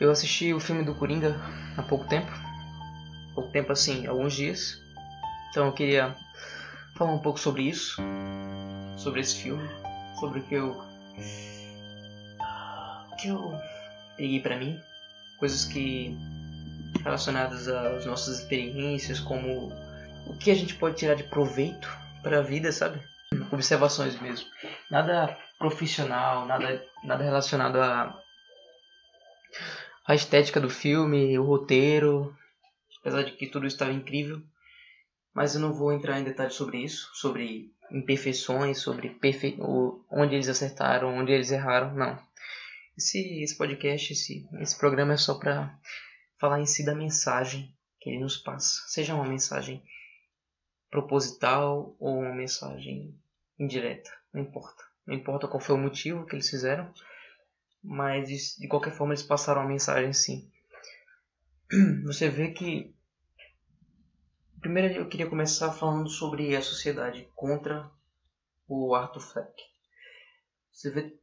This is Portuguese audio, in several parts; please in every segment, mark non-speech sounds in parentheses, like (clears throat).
Eu assisti o filme do Coringa há pouco tempo. Pouco tempo assim, alguns dias. Então eu queria falar um pouco sobre isso. Sobre esse filme. Sobre o que eu. O que eu peguei pra mim. Coisas que. relacionadas às nossas experiências, como o que a gente pode tirar de proveito para a vida, sabe? Observações mesmo. Nada profissional, nada, nada relacionado a a estética do filme, o roteiro, apesar de que tudo estava incrível. Mas eu não vou entrar em detalhes sobre isso, sobre imperfeições, sobre perfe... onde eles acertaram, onde eles erraram, não. Esse, esse podcast, esse, esse programa é só para falar em si da mensagem que ele nos passa. Seja uma mensagem proposital ou uma mensagem indireta, não importa. Não importa qual foi o motivo que eles fizeram, mas de qualquer forma eles passaram a mensagem sim. (clears throat) Você vê que primeiro eu queria começar falando sobre a sociedade contra o Arthur Fleck. Você vê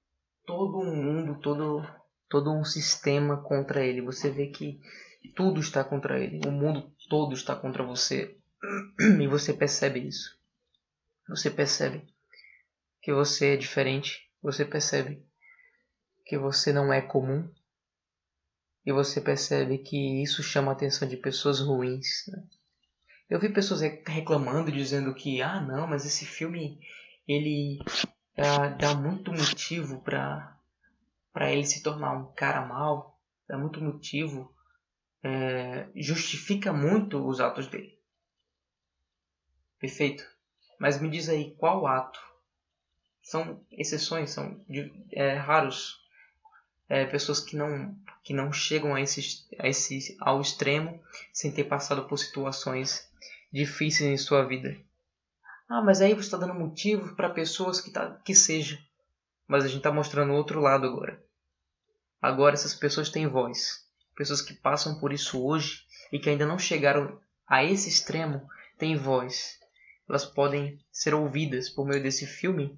todo um mundo, todo todo um sistema contra ele. Você vê que tudo está contra ele. O mundo todo está contra você. (clears throat) E você percebe isso. Você percebe que você é diferente. Você percebe que você não é comum e você percebe que isso chama a atenção de pessoas ruins. Né? Eu vi pessoas reclamando, dizendo que ah não, mas esse filme ele dá, dá muito motivo para para ele se tornar um cara mal, dá muito motivo, é, justifica muito os atos dele. Perfeito. Mas me diz aí qual ato? São exceções, são é, raros é, pessoas que não, que não chegam a esse, a esse, ao extremo sem ter passado por situações difíceis em sua vida. Ah, mas aí você está dando motivo para pessoas que, tá, que seja. Mas a gente está mostrando o outro lado agora. Agora essas pessoas têm voz. Pessoas que passam por isso hoje e que ainda não chegaram a esse extremo têm voz. Elas podem ser ouvidas por meio desse filme.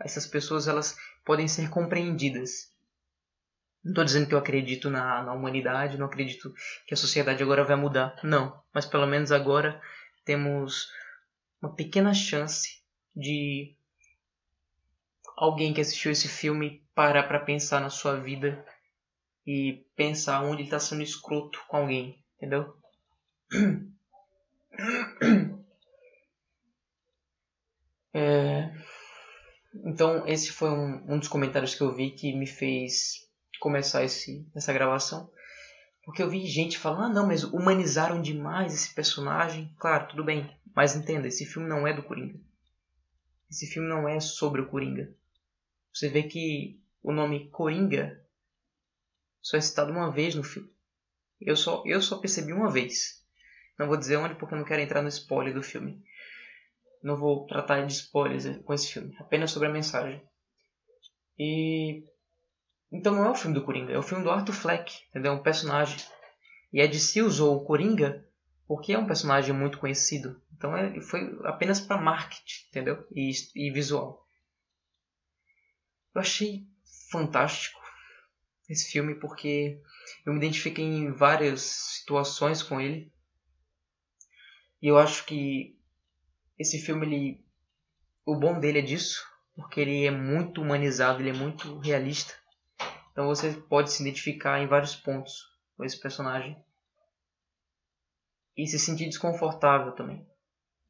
Essas pessoas elas podem ser compreendidas não estou dizendo que eu acredito na, na humanidade, não acredito que a sociedade agora vai mudar. Não. Mas pelo menos agora temos uma pequena chance de alguém que assistiu esse filme parar para pensar na sua vida e pensar onde ele está sendo escroto com alguém, entendeu? (clears throat) É... Então esse foi um, um dos comentários que eu vi que me fez começar esse, essa gravação. Porque eu vi gente falando, ah, não, mas humanizaram demais esse personagem. Claro, tudo bem. Mas entenda, esse filme não é do Coringa. Esse filme não é sobre o Coringa. Você vê que o nome Coringa só é citado uma vez no filme. Eu só, eu só percebi uma vez. Não vou dizer onde porque eu não quero entrar no spoiler do filme. Não vou tratar de spoilers com esse filme. Apenas sobre a mensagem. E então não é o filme do Coringa, é o filme do Arthur Fleck, entendeu? É um personagem. E a DC usou o Coringa porque é um personagem muito conhecido. Então é, foi apenas para marketing, entendeu? E, e visual. Eu achei fantástico esse filme porque eu me identifiquei em várias situações com ele. E eu acho que esse filme, ele, o bom dele é disso, porque ele é muito humanizado, ele é muito realista. Então você pode se identificar em vários pontos com esse personagem. E se sentir desconfortável também.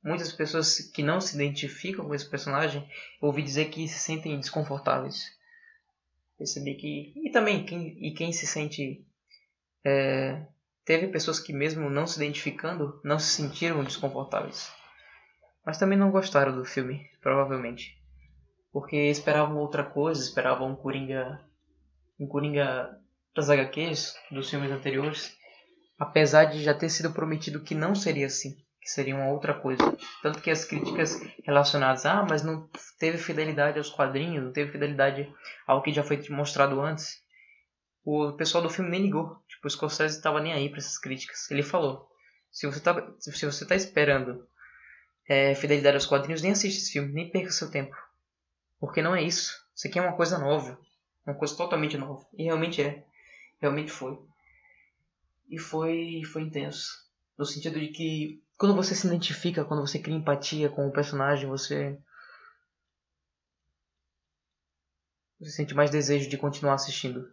Muitas pessoas que não se identificam com esse personagem, eu ouvi dizer que se sentem desconfortáveis. Percebi que. E também, quem, e quem se sente. É, teve pessoas que, mesmo não se identificando, não se sentiram desconfortáveis. Mas também não gostaram do filme, provavelmente. Porque esperavam outra coisa, esperavam um Coringa em Coringa das HQs, dos filmes anteriores, apesar de já ter sido prometido que não seria assim, que seria uma outra coisa. Tanto que as críticas relacionadas, ah, mas não teve fidelidade aos quadrinhos, não teve fidelidade ao que já foi mostrado antes. O pessoal do filme nem ligou. Tipo, o Scorsese estava nem aí para essas críticas. Ele falou: se você está se você tá esperando é, fidelidade aos quadrinhos, nem assiste esse filme, nem perca seu tempo. Porque não é isso. Isso aqui é uma coisa nova. Uma coisa totalmente nova. E realmente é. Realmente foi. e foi, foi intenso. No sentido de que quando você se identifica, quando você cria empatia com o personagem, você. Você sente mais desejo de continuar assistindo.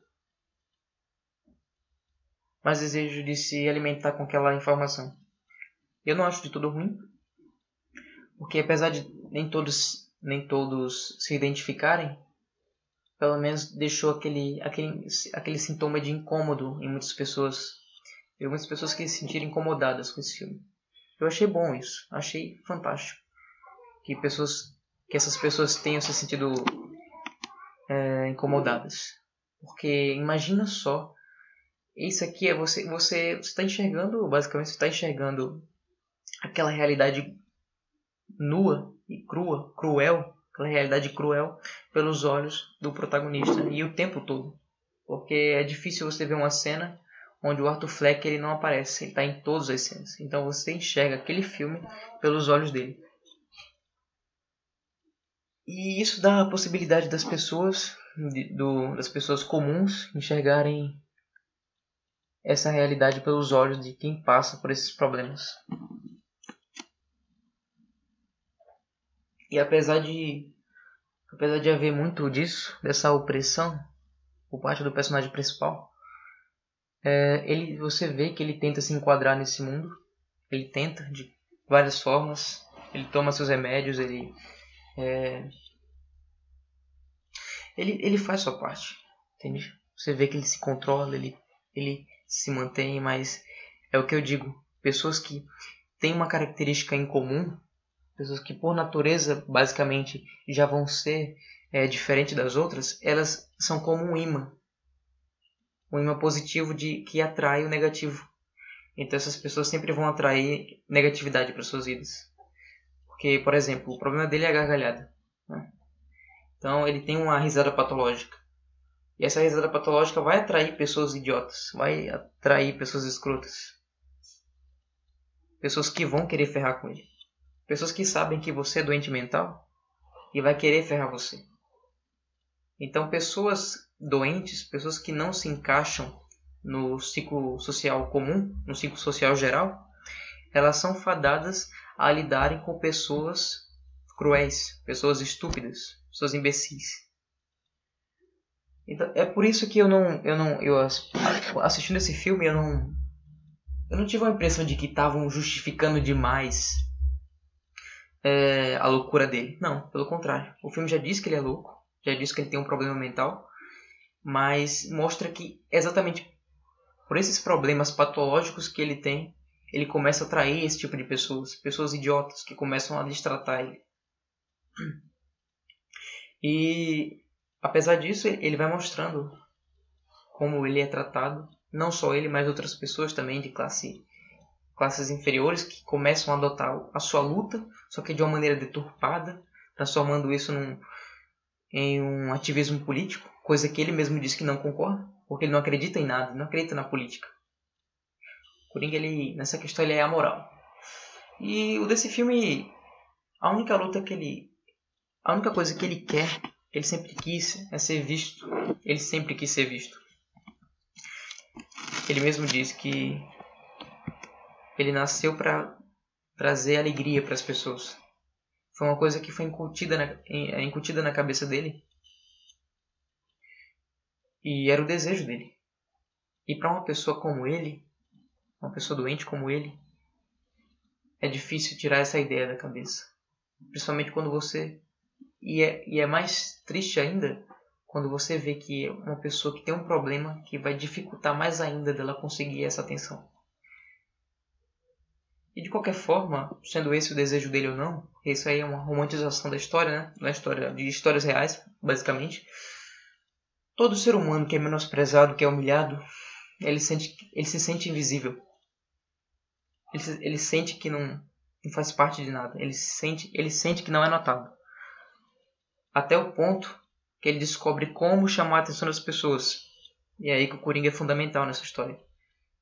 Mais desejo de se alimentar com aquela informação. Eu não acho de tudo ruim. Porque apesar de nem todos, nem todos se identificarem, pelo menos deixou aquele, aquele, aquele sintoma de incômodo em muitas pessoas. E muitas pessoas que se sentiram incomodadas com esse filme. Eu achei bom isso, achei fantástico. Que pessoas, que essas pessoas tenham se sentido é, incomodadas. Porque imagina só, isso aqui é você, você está enxergando, basicamente você está enxergando aquela realidade nua e crua, cruel, aquela realidade cruel pelos olhos do protagonista e o tempo todo. Porque é difícil você ver uma cena onde o Arthur Fleck ele não aparece, ele está em todas as cenas. Então você enxerga aquele filme pelos olhos dele. E isso dá a possibilidade das pessoas, de, do, das pessoas comuns, enxergarem essa realidade pelos olhos de quem passa por esses problemas. E apesar de apesar de haver muito disso, dessa opressão por parte do personagem principal, é, ele, você vê que ele tenta se enquadrar nesse mundo. Ele tenta de várias formas. Ele toma seus remédios, ele, é, ele, ele faz sua parte, entende? Você vê que ele se controla, ele, ele se mantém, mas é o que eu digo. Pessoas que têm uma característica em comum, pessoas que por natureza basicamente já vão ser é, diferente das outras, elas são como um imã um imã positivo de que atrai o negativo. Então essas pessoas sempre vão atrair negatividade para suas vidas. Porque, por exemplo, o problema dele é a gargalhada. Né? Então ele tem uma risada patológica. E essa risada patológica vai atrair pessoas idiotas, vai atrair pessoas escrotas. Pessoas que vão querer ferrar com ele. Pessoas que sabem que você é doente mental e vai querer ferrar você. Então pessoas doentes, pessoas que não se encaixam no ciclo social comum, no ciclo social geral, elas são fadadas a lidarem com pessoas cruéis, pessoas estúpidas, pessoas imbecis. Então, é por isso que eu não, eu não, eu assistindo esse filme eu não, eu não tive a impressão de que estavam justificando demais é, a loucura dele. Não, pelo contrário. O filme já diz que ele é louco, já diz que ele tem um problema mental mas mostra que exatamente por esses problemas patológicos que ele tem, ele começa a atrair esse tipo de pessoas, pessoas idiotas que começam a destratar ele. (clears throat) E apesar disso, ele vai mostrando como ele é tratado, não só ele, mas outras pessoas também de classe classes inferiores que começam a adotar a sua luta, só que de uma maneira deturpada, transformando isso num, em um ativismo político coisa que ele mesmo disse que não concorda, porque ele não acredita em nada, não acredita na política. Coringa, ele, nessa questão, ele é amoral. E o desse filme, a única luta que ele. A única coisa que ele quer, ele sempre quis, é ser visto. Ele sempre quis ser visto. Ele mesmo disse que ele nasceu para trazer alegria para as pessoas. Foi uma coisa que foi incutida na, incutida na cabeça dele e era o desejo dele. E para uma pessoa como ele, uma pessoa doente como ele, é difícil tirar essa ideia da cabeça. Principalmente quando você. E é, e é mais triste ainda quando você vê que é uma pessoa que tem um problema que vai dificultar mais ainda dela conseguir essa atenção. E de qualquer forma, sendo esse o desejo dele ou não, isso aí é uma romantização da história, né? Da história de histórias reais, basicamente. Todo ser humano que é menosprezado, que é humilhado, ele, sente, ele se sente invisível. Ele, ele sente que não, não faz parte de nada. Ele sente, ele sente que não é notado. Até o ponto que ele descobre como chamar a atenção das pessoas. E é aí que o Coringa é fundamental nessa história.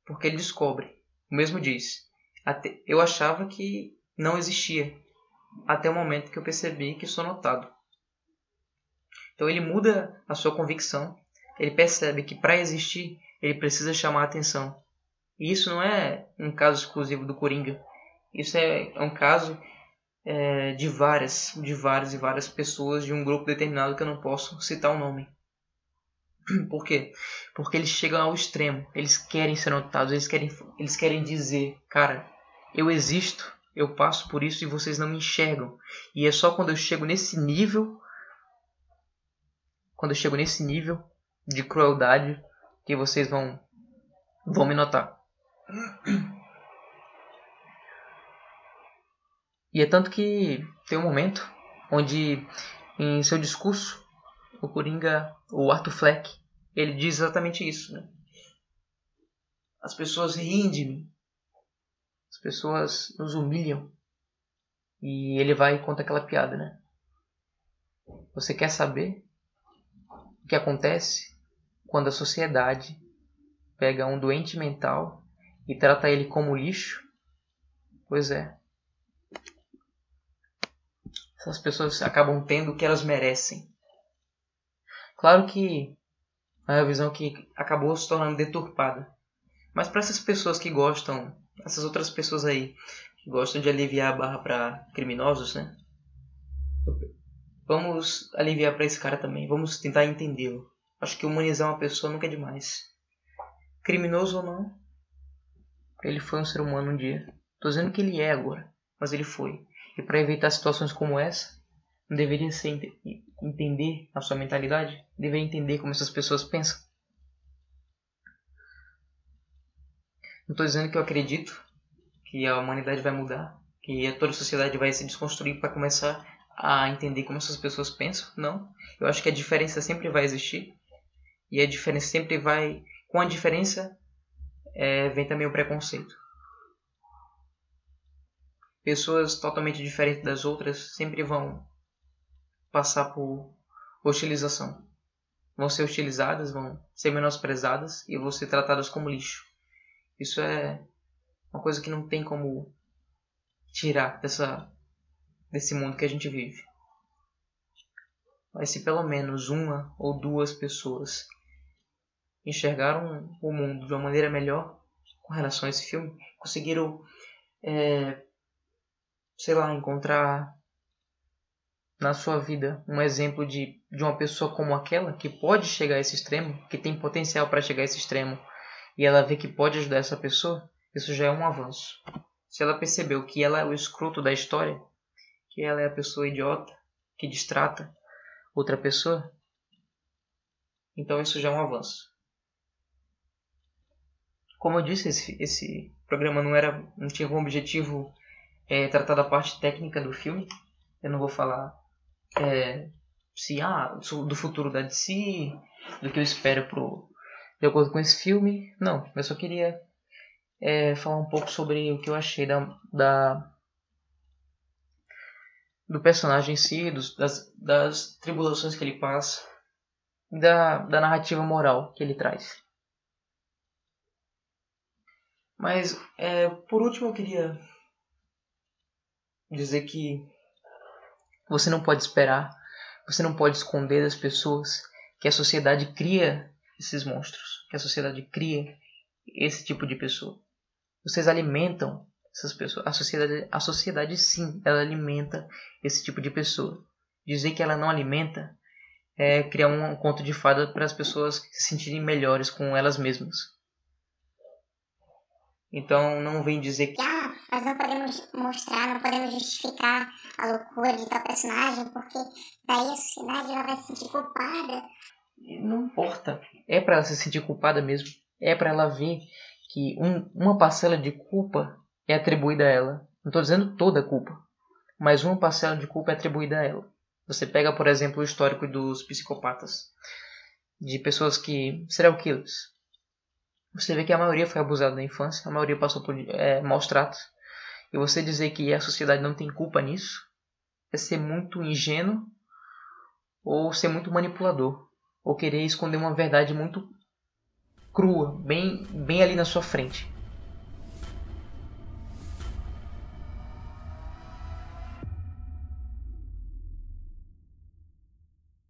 Porque ele descobre. O mesmo diz. Até, eu achava que não existia. Até o momento que eu percebi que sou notado. Então ele muda a sua convicção, ele percebe que para existir ele precisa chamar a atenção. E isso não é um caso exclusivo do Coringa. Isso é, é um caso é, de várias, de várias e várias pessoas de um grupo determinado que eu não posso citar o nome. (clears throat) Por quê? Porque eles chegam ao extremo. Eles querem ser notados. Eles querem, eles querem dizer, cara, eu existo, eu passo por isso e vocês não me enxergam. E é só quando eu chego nesse nível, quando eu chego nesse nível de crueldade, que vocês vão, vão me notar. E é tanto que tem um momento onde, em seu discurso, o Coringa, o Arthur Fleck, ele diz exatamente isso. Né? As pessoas riem de mim. As pessoas nos humilham. E ele vai e conta aquela piada, né? Você quer saber o que acontece quando a sociedade pega um doente mental e trata ele como lixo? Pois é. Essas pessoas acabam tendo o que elas merecem. Claro que é visão que acabou se tornando deturpada. Mas para essas pessoas que gostam, essas outras pessoas aí que gostam de aliviar a barra para criminosos, né? Vamos aliviar para esse cara também. Vamos tentar entendê-lo. Acho que humanizar uma pessoa nunca é demais. Criminoso ou não, ele foi um ser humano um dia. Tô dizendo que ele é agora, mas ele foi. E para evitar situações como essa, não deveria ser entender a sua mentalidade? Deveria entender como essas pessoas pensam? Não estou dizendo que eu acredito que a humanidade vai mudar, que toda a sociedade vai se desconstruir para começar a entender como essas pessoas pensam. Não. Eu acho que a diferença sempre vai existir. E a diferença sempre vai. Com a diferença é, vem também o preconceito. Pessoas totalmente diferentes das outras sempre vão passar por hostilização. Vão ser hostilizadas, vão ser menosprezadas e vão ser tratadas como lixo. Isso é uma coisa que não tem como tirar dessa, desse mundo que a gente vive. Mas se pelo menos uma ou duas pessoas enxergaram o mundo de uma maneira melhor com relação a esse filme, conseguiram, é, sei lá, encontrar na sua vida um exemplo de, de uma pessoa como aquela que pode chegar a esse extremo, que tem potencial para chegar a esse extremo, e ela vê que pode ajudar essa pessoa, isso já é um avanço. Se ela percebeu que ela é o escroto da história, que ela é a pessoa idiota que distrata outra pessoa, então isso já é um avanço. Como eu disse, esse, esse programa não era, não tinha como objetivo é, tratar da parte técnica do filme. Eu não vou falar é, se ah, do futuro da DC, do que eu espero pro, de acordo com esse filme. Não, eu só queria é, falar um pouco sobre o que eu achei da, da do personagem em si, dos, das, das tribulações que ele passa, da, da narrativa moral que ele traz. Mas, é, por último, eu queria dizer que você não pode esperar, você não pode esconder das pessoas que a sociedade cria esses monstros, que a sociedade cria esse tipo de pessoa. Vocês alimentam essas pessoas. A sociedade, a sociedade sim, ela alimenta esse tipo de pessoa. Dizer que ela não alimenta é criar um conto de fada para as pessoas se sentirem melhores com elas mesmas. Então não vem dizer que ah, mas não podemos mostrar, não podemos justificar a loucura de tal personagem, porque daí a sociedade ela vai se sentir culpada. Não importa. É para ela se sentir culpada mesmo. É para ela ver que um, uma parcela de culpa é atribuída a ela. Não estou dizendo toda a culpa, mas uma parcela de culpa é atribuída a ela. Você pega, por exemplo, o histórico dos psicopatas, de pessoas que serial killers você vê que a maioria foi abusada na infância, a maioria passou por é, maus tratos. E você dizer que a sociedade não tem culpa nisso é ser muito ingênuo ou ser muito manipulador. Ou querer esconder uma verdade muito crua, bem, bem ali na sua frente.